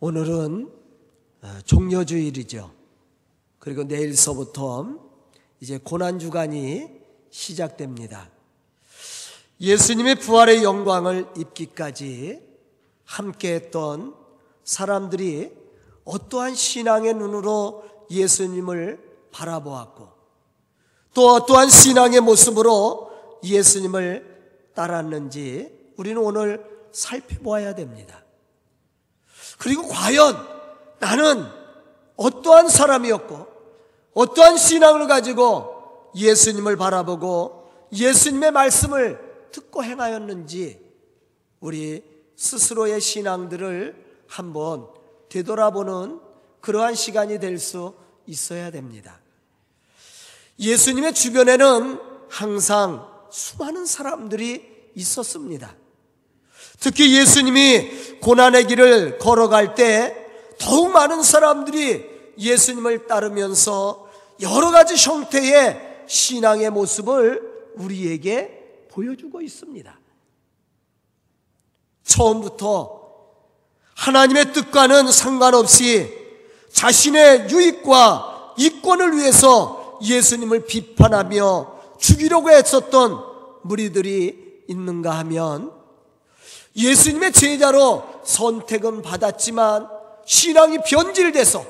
오늘은 어, 종려주일이죠. 그리고 내일서부터 이제 고난주간이 시작됩니다. 예수님의 부활의 영광을 입기까지 함께 했던 사람들이 어떠한 신앙의 눈으로 예수님을 바라보았고 또 어떠한 신앙의 모습으로 예수님을 따랐는지 우리는 오늘 살펴보아야 됩니다. 그리고 과연 나는 어떠한 사람이었고 어떠한 신앙을 가지고 예수님을 바라보고 예수님의 말씀을 듣고 행하였는지 우리 스스로의 신앙들을 한번 되돌아보는 그러한 시간이 될 수 있어야 됩니다. 예수님의 주변에는 항상 수많은 사람들이 있었습니다. 특히 예수님이 고난의 길을 걸어갈 때 더욱 많은 사람들이 예수님을 따르면서 여러 가지 형태의 신앙의 모습을 우리에게 보여주고 있습니다. 처음부터 하나님의 뜻과는 상관없이 자신의 유익과 이권을 위해서 예수님을 비판하며 죽이려고 했었던 무리들이 있는가 하면 예수님의 제자로 선택은 받았지만 신앙이 변질돼서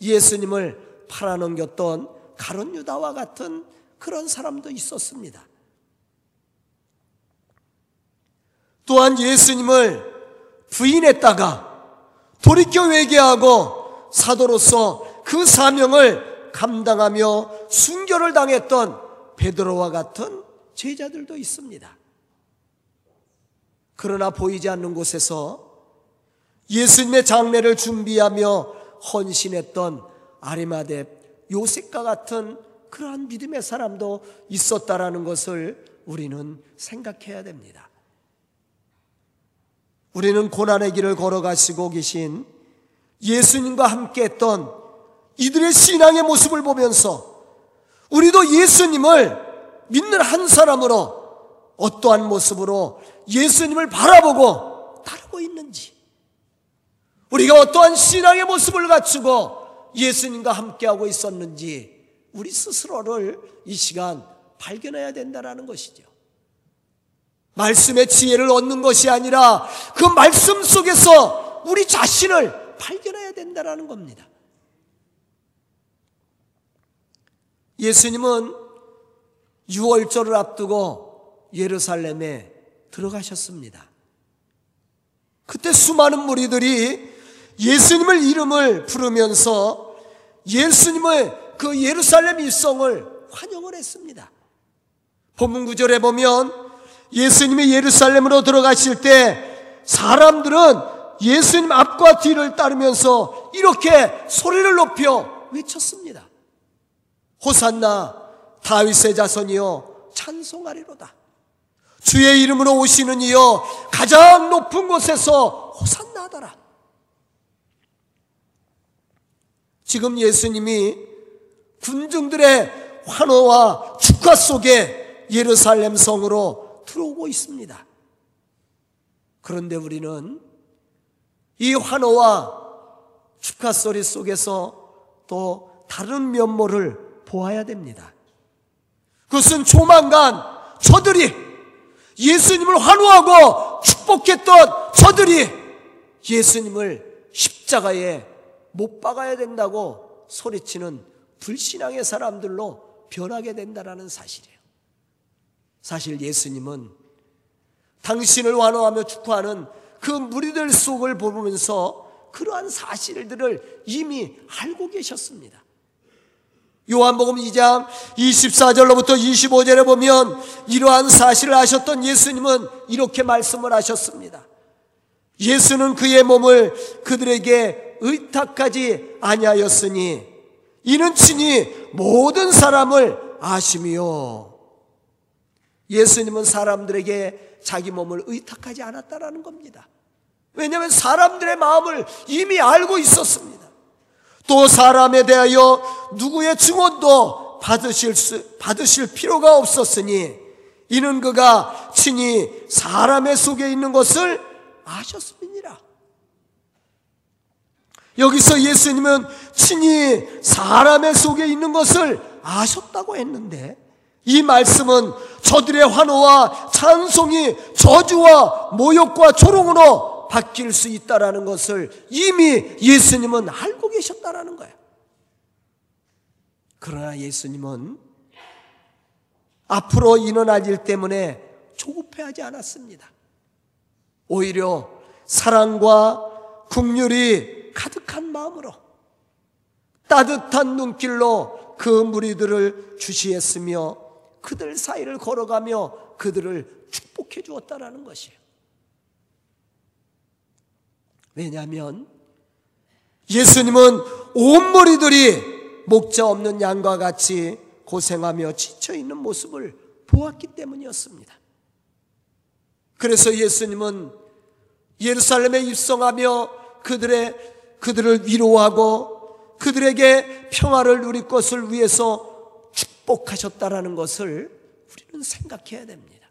예수님을 팔아넘겼던 가론 유다와 같은 그런 사람도 있었습니다. 또한 예수님을 부인했다가 돌이켜 회개하고 사도로서 그 사명을 감당하며 순교를 당했던 베드로와 같은 제자들도 있습니다. 그러나 보이지 않는 곳에서 예수님의 장례를 준비하며 헌신했던 아리마대 요셉과 같은 그러한 믿음의 사람도 있었다라는 것을 우리는 생각해야 됩니다. 우리는 고난의 길을 걸어가시고 계신 예수님과 함께 했던 이들의 신앙의 모습을 보면서 우리도 예수님을 믿는 한 사람으로 어떠한 모습으로 예수님을 바라보고 따르고 있는지 우리가 어떠한 신앙의 모습을 갖추고 예수님과 함께하고 있었는지 우리 스스로를 이 시간 발견해야 된다는 것이죠. 말씀의 지혜를 얻는 것이 아니라 그 말씀 속에서 우리 자신을 발견해야 된다는 겁니다. 예수님은 6월절을 앞두고 예루살렘에 들어가셨습니다. 그때 수많은 무리들이 예수님을 이름을 부르면서 예수님의 그 예루살렘 일성을 환영을 했습니다. 본문 구절에 보면 예수님이 예루살렘으로 들어가실 때 사람들은 예수님 앞과 뒤를 따르면서 이렇게 소리를 높여 외쳤습니다. 호산나 다윗의 자손이여 찬송하리로다. 주의 이름으로 오시는 이여 가장 높은 곳에서 호산나 하더라. 지금 예수님이 군중들의 환호와 축하 속에 예루살렘 성으로 들어오고 있습니다. 그런데 우리는 이 환호와 축하 소리 속에서 또 다른 면모를 보아야 됩니다. 그것은 조만간 저들이 예수님을 환호하고 축복했던 저들이 예수님을 십자가에 못 박아야 된다고 소리치는 불신앙의 사람들로 변하게 된다는 사실이에요. 사실 예수님은 당신을 환호하며 축하하는 그 무리들 속을 보면서 그러한 사실들을 이미 알고 계셨습니다. 요한복음 2장 24절로부터 25절에 보면 이러한 사실을 아셨던 예수님은 이렇게 말씀을 하셨습니다. 예수는 그의 몸을 그들에게 의탁하지 아니하였으니 이는 친히 모든 사람을 아심이요. 예수님은 사람들에게 자기 몸을 의탁하지 않았다라는 겁니다. 왜냐하면 사람들의 마음을 이미 알고 있었습니다. 또 사람에 대하여 누구의 증언도 받으실, 수, 받으실 필요가 없었으니 이는 그가 친히 사람의 속에 있는 것을 아셨음이니라. 여기서 예수님은 친히 사람의 속에 있는 것을 아셨다고 했는데 이 말씀은 저들의 환호와 찬송이 저주와 모욕과 조롱으로 바뀔 수 있다라는 것을 이미 예수님은 알고 계셨다라는 거예요. 그러나 예수님은 앞으로 일어날 일 때문에 조급해하지 않았습니다. 오히려 사랑과 국률이 가득한 마음으로 따뜻한 눈길로 그 무리들을 주시했으며 그들 사이를 걸어가며 그들을 축복해 주었다라는 것이에요. 왜냐하면 예수님은 온 무리들이 목자 없는 양과 같이 고생하며 지쳐 있는 모습을 보았기 때문이었습니다. 그래서 예수님은 예루살렘에 입성하며 그들의 그들을 위로하고 그들에게 평화를 누릴 것을 위해서 축복하셨다라는 것을 우리는 생각해야 됩니다.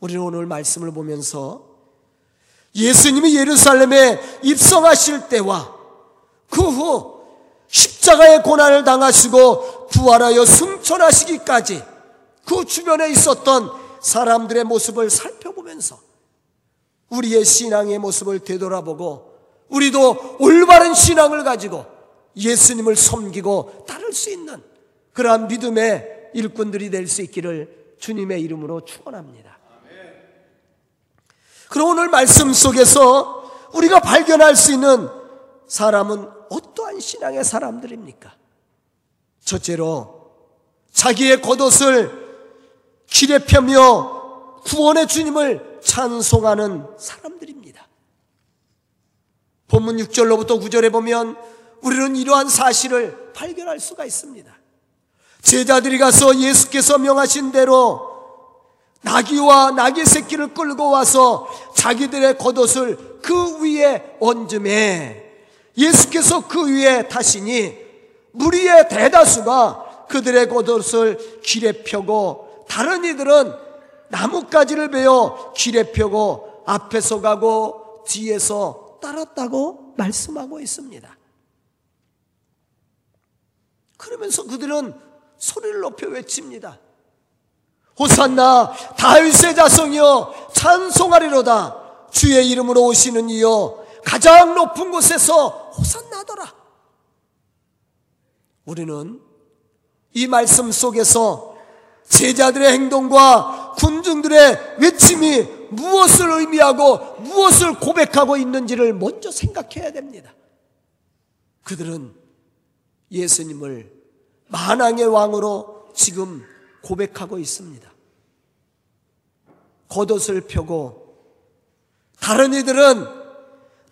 우리는 오늘 말씀을 보면서 예수님이 예루살렘에 입성하실 때와 그 후 십자가의 고난을 당하시고 부활하여 승천하시기까지 그 주변에 있었던 사람들의 모습을 살펴보면서 우리의 신앙의 모습을 되돌아보고 우리도 올바른 신앙을 가지고 예수님을 섬기고 따를 수 있는 그러한 믿음의 일꾼들이 될 수 있기를 주님의 이름으로 축원합니다. 그럼 오늘 말씀 속에서 우리가 발견할 수 있는 사람은 어떠한 신앙의 사람들입니까? 첫째로 자기의 겉옷을 길에 펴며 구원의 주님을 찬송하는 사람들입니다. 본문 6절로부터 9절에 보면 우리는 이러한 사실을 발견할 수가 있습니다. 제자들이 가서 예수께서 명하신 대로 나귀와 나귀 새끼를 끌고 와서 자기들의 겉옷을 그 위에 얹음에 예수께서 그 위에 타시니 무리의 대다수가 그들의 겉옷을 길에 펴고 다른 이들은 나뭇가지를 베어 길에 펴고 앞에서 가고 뒤에서 따랐다고 말씀하고 있습니다. 그러면서 그들은 소리를 높여 외칩니다. 호산나 다윗의 자성이여 찬송하리로다 주의 이름으로 오시는 이여 가장 높은 곳에서 호산나더라 우리는 이 말씀 속에서 제자들의 행동과 군중들의 외침이 무엇을 의미하고 무엇을 고백하고 있는지를 먼저 생각해야 됩니다. 그들은 예수님을 만왕의 왕으로 지금 고백하고 있습니다. 겉옷을 펴고 다른 이들은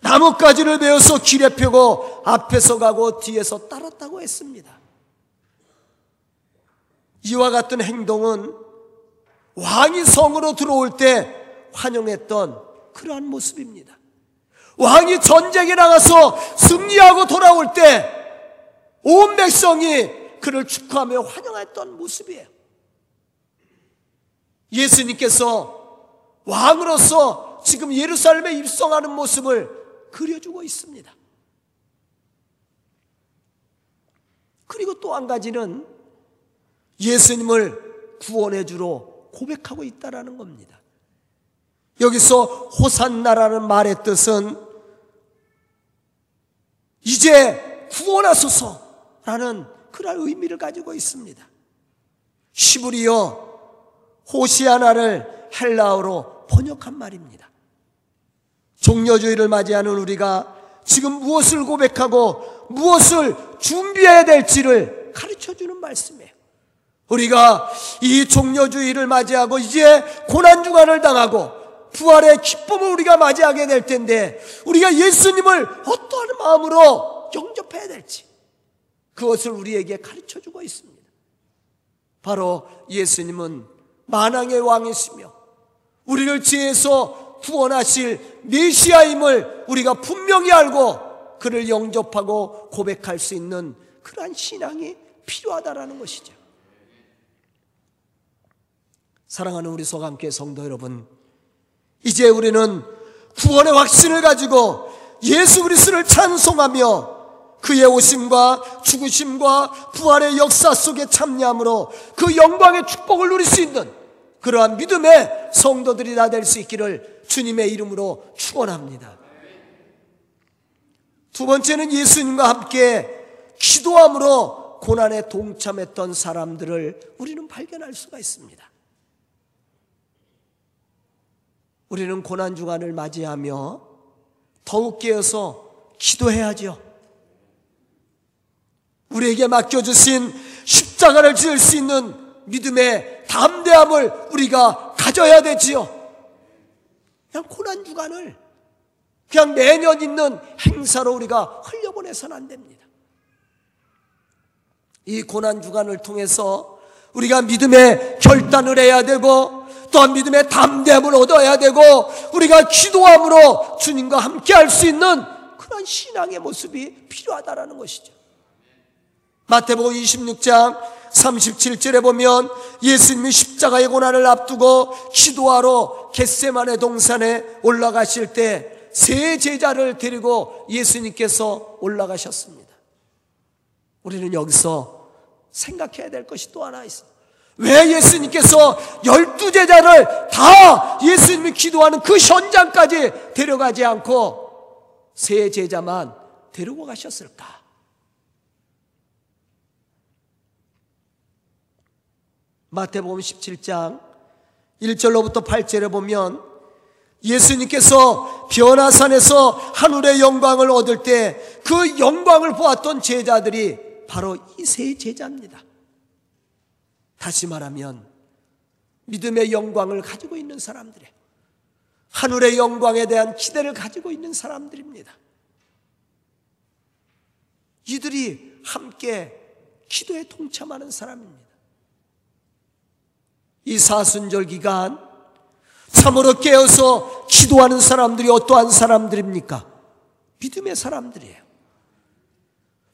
나뭇가지를 베어서 길에 펴고 앞에서 가고 뒤에서 따랐다고 했습니다. 이와 같은 행동은 왕이 성으로 들어올 때 환영했던 그러한 모습입니다. 왕이 전쟁에 나가서 승리하고 돌아올 때 온 백성이 그를 축하하며 환영했던 모습이에요. 예수님께서 왕으로서 지금 예루살렘에 입성하는 모습을 그려주고 있습니다. 그리고 또 한 가지는 예수님을 구원해 주로 고백하고 있다라는 겁니다. 여기서 호산나라는 말의 뜻은 이제 구원하소서라는 그런 의미를 가지고 있습니다. 시브리어 호시아나를 헬라어로 번역한 말입니다. 종려주의를 맞이하는 우리가 지금 무엇을 고백하고 무엇을 준비해야 될지를 가르쳐 주는 말씀이에요. 우리가 이 종려주의를 맞이하고 이제 고난주간을 당하고 부활의 기쁨을 우리가 맞이하게 될 텐데 우리가 예수님을 어떠한 마음으로 영접해야 될지 그것을 우리에게 가르쳐 주고 있습니다. 바로 예수님은 만왕의 왕이시며 우리를 지혜에서 구원하실 메시아임을 우리가 분명히 알고 그를 영접하고 고백할 수 있는 그러한 신앙이 필요하다라는 것이죠. 사랑하는 우리 소감께 성도 여러분, 이제 우리는 구원의 확신을 가지고 예수 그리스도를 찬송하며 그의 오심과 죽으심과 부활의 역사 속에 참여함으로 그 영광의 축복을 누릴 수 있는 그러한 믿음의 성도들이 다 될 수 있기를 주님의 이름으로 축원합니다. 두 번째는 예수님과 함께 기도함으로 고난에 동참했던 사람들을 우리는 발견할 수가 있습니다. 우리는 고난 주간을 맞이하며 더욱 깨어서 기도해야죠. 우리에게 맡겨주신 십자가를 지을 수 있는 믿음의 담대함을 우리가 가져야 되지요. 그냥 고난 주간을 그냥 매년 있는 행사로 우리가 흘려보내서는 안 됩니다. 이 고난 주간을 통해서 우리가 믿음의 결단을 해야 되고 또한 믿음의 담대함을 얻어야 되고 우리가 기도함으로 주님과 함께 할 수 있는 그런 신앙의 모습이 필요하다라는 것이죠. 마태복음 26장 37절에 보면 예수님이 십자가의 고난을 앞두고 기도하러 겟세만의 동산에 올라가실 때 세 제자를 데리고 예수님께서 올라가셨습니다. 우리는 여기서 생각해야 될 것이 또 하나 있습니다. 왜 예수님께서 열두 제자를 다 예수님이 기도하는 그 현장까지 데려가지 않고 세 제자만 데리고 가셨을까? 마태복음 17장 1절로부터 8절에 보면 예수님께서 변화산에서 하늘의 영광을 얻을 때 그 영광을 보았던 제자들이 바로 이 세 제자입니다. 다시 말하면 믿음의 영광을 가지고 있는 사람들의 하늘의 영광에 대한 기대를 가지고 있는 사람들입니다. 이들이 함께 기도에 동참하는 사람입니다. 이 사순절 기간 참으로 깨어서 기도하는 사람들이 어떠한 사람들입니까? 믿음의 사람들이에요.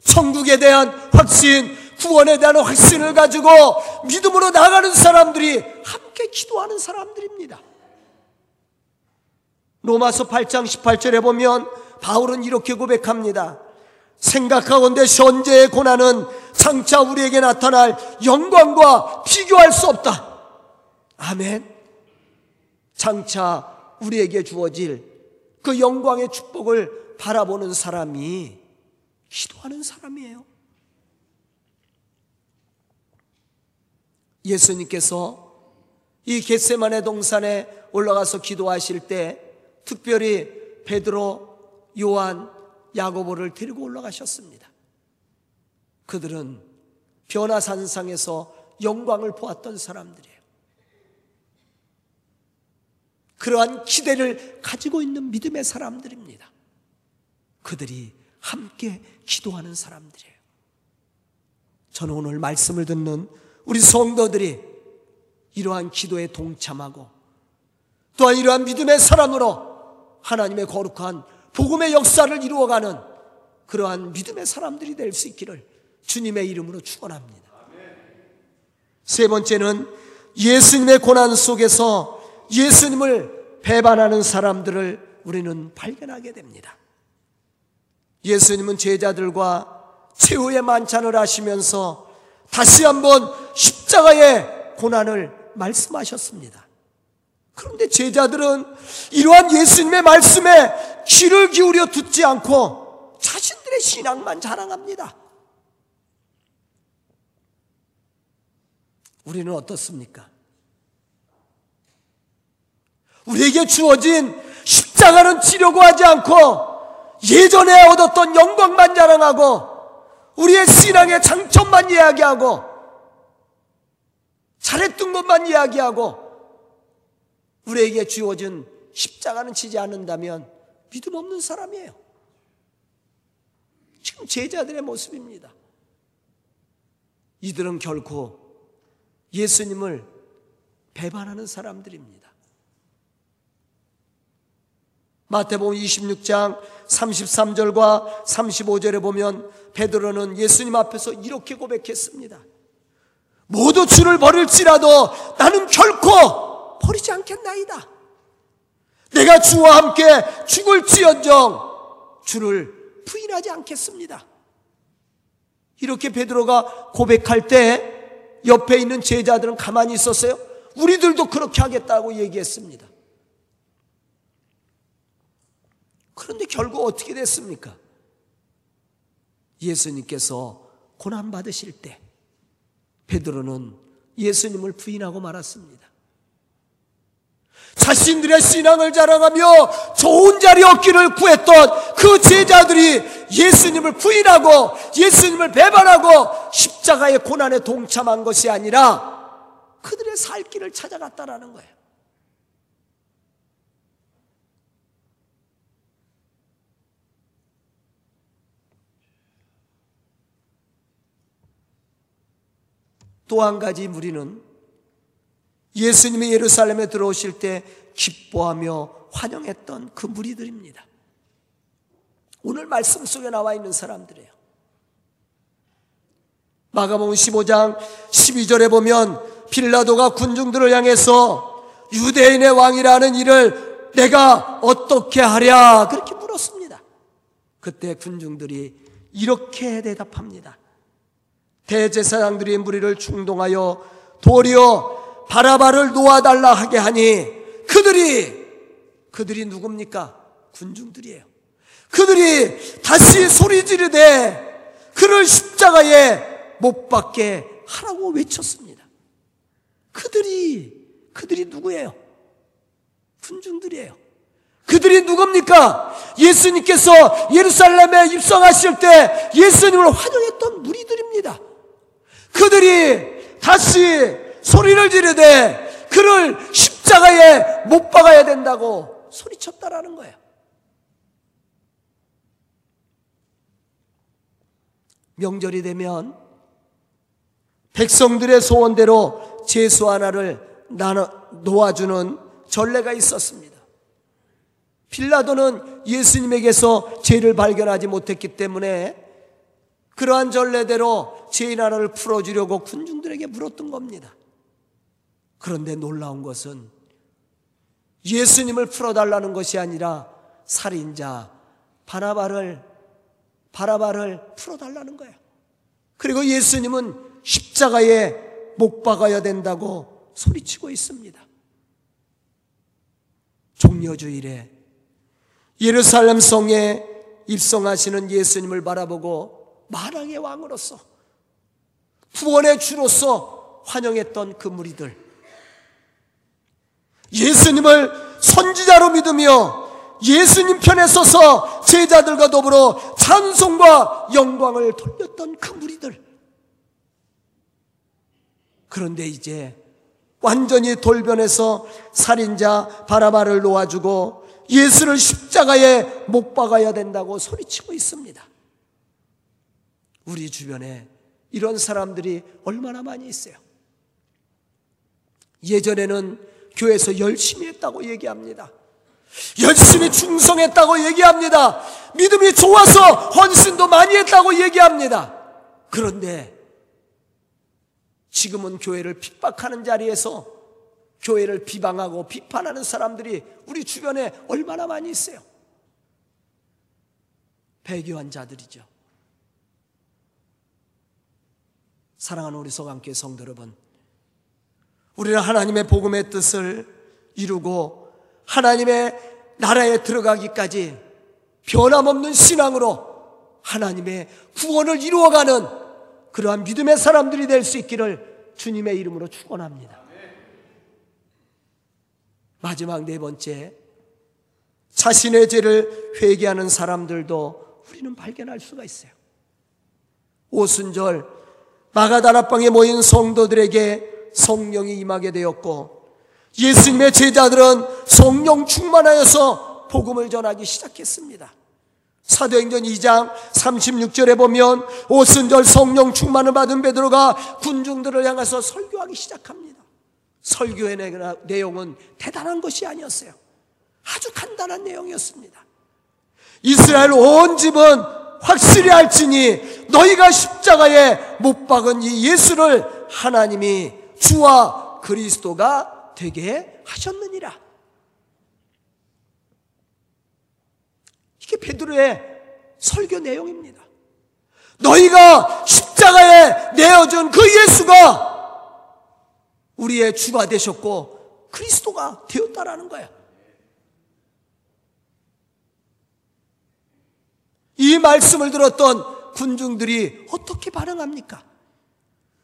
천국에 대한 확신, 구원에 대한 확신을 가지고 믿음으로 나가는 사람들이 함께 기도하는 사람들입니다. 로마서 8장 18절에 보면 바울은 이렇게 고백합니다. 생각하건대 현재의 고난은 장차 우리에게 나타날 영광과 비교할 수 없다. 아멘. 장차 우리에게 주어질 그 영광의 축복을 바라보는 사람이 기도하는 사람이에요. 예수님께서 이 겟세만의 동산에 올라가서 기도하실 때 특별히 베드로, 요한, 야고보를 데리고 올라가셨습니다. 그들은 변화산상에서 영광을 보았던 사람들이에요. 그러한 기대를 가지고 있는 믿음의 사람들입니다. 그들이 함께 기도하는 사람들이에요. 저는 오늘 말씀을 듣는 우리 성도들이 이러한 기도에 동참하고 또한 이러한 믿음의 사람으로 하나님의 거룩한 복음의 역사를 이루어가는 그러한 믿음의 사람들이 될 수 있기를 주님의 이름으로 축원합니다. 세 번째는 예수님의 고난 속에서 예수님을 배반하는 사람들을 우리는 발견하게 됩니다. 예수님은 제자들과 최후의 만찬을 하시면서 다시 한번 십자가의 고난을 말씀하셨습니다. 그런데 제자들은 이러한 예수님의 말씀에 귀를 기울여 듣지 않고 자신들의 신앙만 자랑합니다. 우리는 어떻습니까? 우리에게 주어진 십자가는 치려고 하지 않고 예전에 얻었던 영광만 자랑하고 우리의 신앙의 장점만 이야기하고 잘했던 것만 이야기하고 우리에게 주어진 십자가는 치지 않는다면 믿음 없는 사람이에요. 지금 제자들의 모습입니다. 이들은 결코 예수님을 배반하는 사람들입니다. 마태복음 26장 33절과 35절에 보면 베드로는 예수님 앞에서 이렇게 고백했습니다. 모두 주를 버릴지라도 나는 결코 버리지 않겠나이다. 내가 주와 함께 죽을지언정 주를 부인하지 않겠습니다. 이렇게 베드로가 고백할 때 옆에 있는 제자들은 가만히 있었어요. 우리들도 그렇게 하겠다고 얘기했습니다. 그런데 결국 어떻게 됐습니까? 예수님께서 고난 받으실 때 베드로는 예수님을 부인하고 말았습니다. 자신들의 신앙을 자랑하며 좋은 자리 얻기를 구했던 그 제자들이 예수님을 부인하고 예수님을 배반하고 십자가의 고난에 동참한 것이 아니라 그들의 살 길을 찾아갔다라는 거예요. 또 한 가지 무리는 예수님이 예루살렘에 들어오실 때 기뻐하며 환영했던 그 무리들입니다. 오늘 말씀 속에 나와 있는 사람들이에요. 마가복음 15장 12절에 보면 빌라도가 군중들을 향해서 유대인의 왕이라는 일을 내가 어떻게 하랴 그렇게 물었습니다. 그때 군중들이 이렇게 대답합니다. 대제사장들이 무리를 충동하여 도리어 바라바를 놓아달라 하게 하니 그들이 그들이 누굽니까? 군중들이에요. 그들이 다시 소리 지르되 그를 십자가에 못 박게 하라고 외쳤습니다. 그들이 그들이 누구예요? 군중들이에요. 그들이 누굽니까? 예수님께서 예루살렘에 입성하실 때 예수님을 환영했던 무리들입니다. 그들이 다시 소리를 지르되 그를 십자가에 못 박아야 된다고 소리쳤다라는 거예요. 명절이 되면 백성들의 소원대로 제수 하나를 나눠 놓아주는 전례가 있었습니다. 빌라도는 예수님에게서 죄를 발견하지 못했기 때문에 그러한 전례대로 죄인 하나를 풀어주려고 군중들에게 물었던 겁니다. 그런데 놀라운 것은 예수님을 풀어달라는 것이 아니라 살인자 바나바를 바라바를 풀어달라는 거예요. 그리고 예수님은 십자가에 못 박아야 된다고 소리치고 있습니다. 종려주일에 예루살렘 성에 입성하시는 예수님을 바라보고 만왕의 왕으로서 구원의 주로서 환영했던 그 무리들 예수님을 선지자로 믿으며 예수님 편에 서서 제자들과 더불어 찬송과 영광을 돌렸던 그 무리들. 그런데 이제 완전히 돌변해서 살인자 바라바를 놓아주고 예수를 십자가에 못 박아야 된다고 소리치고 있습니다. 우리 주변에 이런 사람들이 얼마나 많이 있어요. 예전에는 교회에서 열심히 했다고 얘기합니다. 열심히 충성했다고 얘기합니다. 믿음이 좋아서 헌신도 많이 했다고 얘기합니다. 그런데 지금은 교회를 핍박하는 자리에서 교회를 비방하고 비판하는 사람들이 우리 주변에 얼마나 많이 있어요. 배교한 자들이죠. 사랑하는 우리 소강교회 성도 여러분, 우리는 하나님의 복음의 뜻을 이루고 하나님의 나라에 들어가기까지 변함없는 신앙으로 하나님의 구원을 이루어가는 그러한 믿음의 사람들이 될 수 있기를 주님의 이름으로 축원합니다. 마지막 네 번째 자신의 죄를 회개하는 사람들도 우리는 발견할 수가 있어요. 오순절 마가다라방에 모인 성도들에게 성령이 임하게 되었고 예수님의 제자들은 성령 충만하여서 복음을 전하기 시작했습니다. 사도행전 2장 36절에 보면 오순절 성령 충만을 받은 베드로가 군중들을 향해서 설교하기 시작합니다. 설교의 내용은 대단한 것이 아니었어요. 아주 간단한 내용이었습니다. 이스라엘 온 집은 확실히 알지니 너희가 십자가에 못 박은 이 예수를 하나님이 주와 그리스도가 되게 하셨느니라. 이게 베드로의 설교 내용입니다. 너희가 십자가에 내어준 그 예수가 우리의 주가 되셨고 그리스도가 되었다라는 거야. 이 말씀을 들었던 군중들이 어떻게 반응합니까?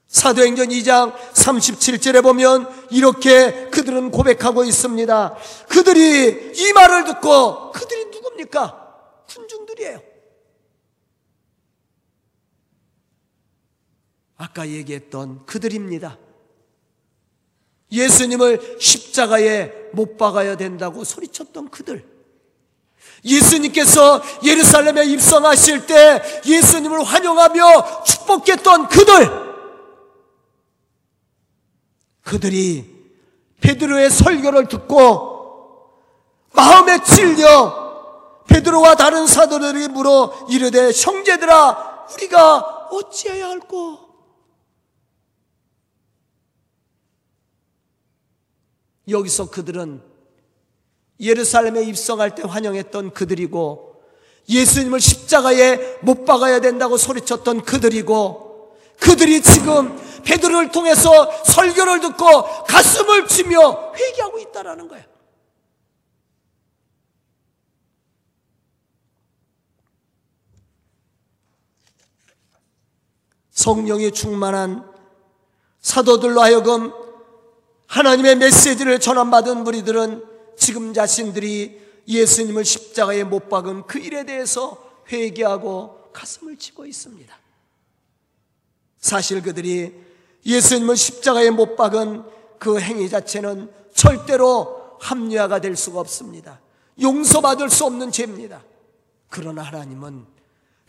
사도행전 2장 37절에 보면 이렇게 그들은 고백하고 있습니다. 그들이 이 말을 듣고 그들이 누굽니까? 군중들이에요. 아까 얘기했던 그들입니다. 예수님을 십자가에 못 박아야 된다고 소리쳤던 그들. 예수님께서 예루살렘에 입성하실 때 예수님을 환영하며 축복했던 그들. 그들이 베드로의 설교를 듣고 마음에 찔려 베드로와 다른 사도들에게 물어 이르되 형제들아 우리가 어찌해야 할꼬? 여기서 그들은 예루살렘에 입성할 때 환영했던 그들이고 예수님을 십자가에 못 박아야 된다고 소리쳤던 그들이고 그들이 지금 베드로를 통해서 설교를 듣고 가슴을 치며 회개하고 있다라는 거예요. 성령이 충만한 사도들로 하여금 하나님의 메시지를 전환받은 무리들은 지금 자신들이 예수님을 십자가에 못 박은 그 일에 대해서 회개하고 가슴을 치고 있습니다. 사실 그들이 예수님을 십자가에 못 박은 그 행위 자체는 절대로 합리화가 될 수가 없습니다. 용서받을 수 없는 죄입니다. 그러나 하나님은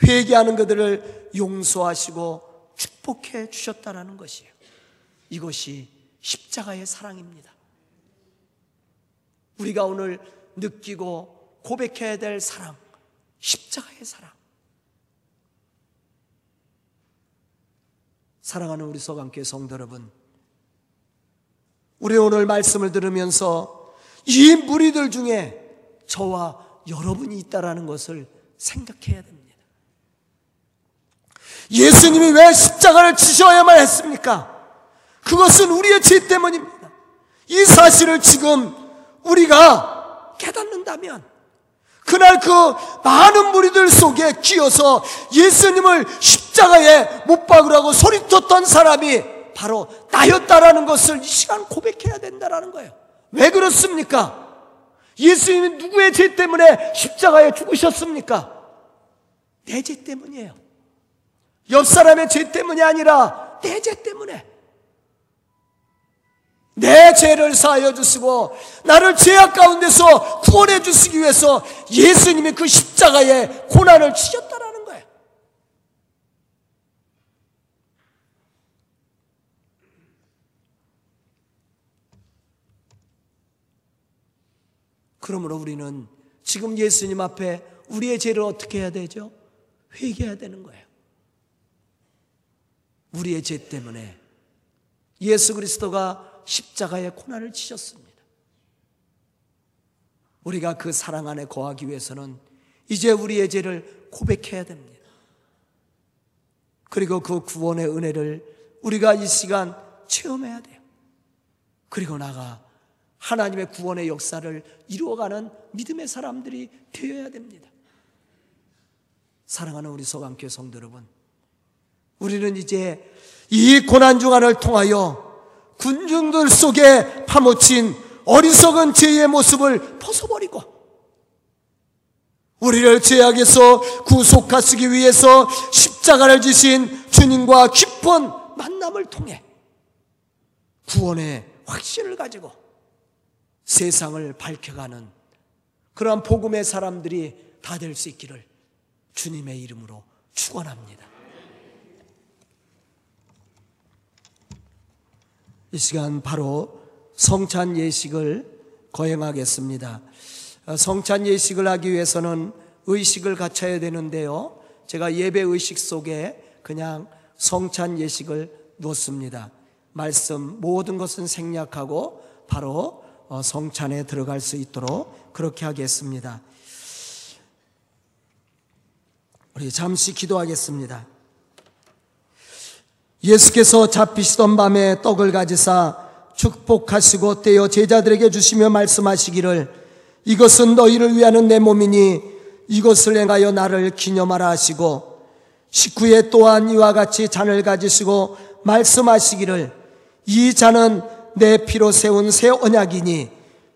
회개하는 그들을 용서하시고 축복해 주셨다라는 것이에요. 이것이 십자가의 사랑입니다. 우리가 오늘 느끼고 고백해야 될 사랑, 십자가의 사랑. 사랑하는 우리 서강교회 성도 여러분, 우리 오늘 말씀을 들으면서 이 무리들 중에 저와 여러분이 있다라는 것을 생각해야 됩니다. 예수님이 왜 십자가를 지셔야만 했습니까? 그것은 우리의 죄 때문입니다. 이 사실을 지금 우리가 깨닫는다면 그날 그 많은 무리들 속에 끼어서 예수님을 십자가에 못 박으라고 소리쳤던 사람이 바로 나였다라는 것을 이 시간 고백해야 된다라는 거예요. 왜 그렇습니까? 예수님이 누구의 죄 때문에 십자가에 죽으셨습니까? 내 죄 때문이에요. 옆 사람의 죄 때문이 아니라 내 죄 때문에. 내 죄를 사하여 주시고 나를 죄악 가운데서 구원해 주시기 위해서 예수님이 그 십자가에 고난을 치셨다라는 거예요. 그러므로 우리는 지금 예수님 앞에 우리의 죄를 어떻게 해야 되죠? 회개해야 되는 거예요. 우리의 죄 때문에 예수 그리스도가 십자가의 고난을 치셨습니다. 우리가 그 사랑 안에 거하기 위해서는 이제 우리의 죄를 고백해야 됩니다. 그리고 그 구원의 은혜를 우리가 이 시간 체험해야 돼요. 그리고 나가 하나님의 구원의 역사를 이루어가는 믿음의 사람들이 되어야 됩니다. 사랑하는 우리 소강교 성도 여러분, 우리는 이제 이 고난 중간을 통하여 군중들 속에 파묻힌 어리석은 죄의 모습을 벗어버리고 우리를 죄악에서 구속하시기 위해서 십자가를 지신 주님과 깊은 만남을 통해 구원의 확신을 가지고 세상을 밝혀가는 그러한 복음의 사람들이 다 될 수 있기를 주님의 이름으로 축원합니다. 이 시간 바로 성찬 예식을 거행하겠습니다. 어, 성찬 예식을 하기 위해서는 의식을 갖춰야 되는데요. 제가 예배 의식 속에 그냥 성찬 예식을 놓습니다. 말씀 모든 것은 생략하고 바로 어, 성찬에 들어갈 수 있도록 그렇게 하겠습니다. 우리 잠시 기도하겠습니다. 예수께서 잡히시던 밤에 떡을 가지사 축복하시고 떼어 제자들에게 주시며 말씀하시기를 이것은 너희를 위하는 내 몸이니 이것을 행하여 나를 기념하라 하시고 식후에 또한 이와 같이 잔을 가지시고 말씀하시기를 이 잔은 내 피로 세운 새 언약이니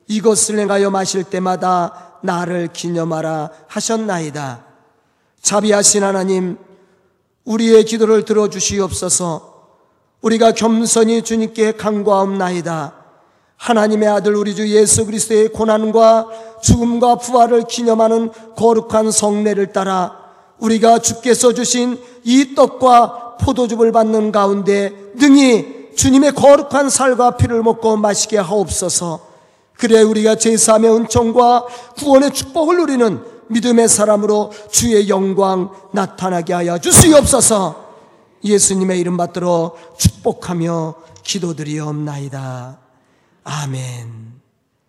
이것을 행하여 마실 때마다 나를 기념하라 하셨나이다. 자비하신 하나님, 우리의 기도를 들어주시옵소서 우리가 겸손히 주님께 간과하옵나이다. 하나님의 아들 우리 주 예수 그리스도의 고난과 죽음과 부활을 기념하는 거룩한 성례를 따라 우리가 주께서 주신 이 떡과 포도즙을 받는 가운데 능히 주님의 거룩한 살과 피를 먹고 마시게 하옵소서. 그래 우리가 제사함의 은총과 구원의 축복을 누리는 믿음의 사람으로 주의 영광 나타나게 하여 주시옵소서. 예수님의 이름 받들어 축복하며 기도드리옵나이다. 아멘.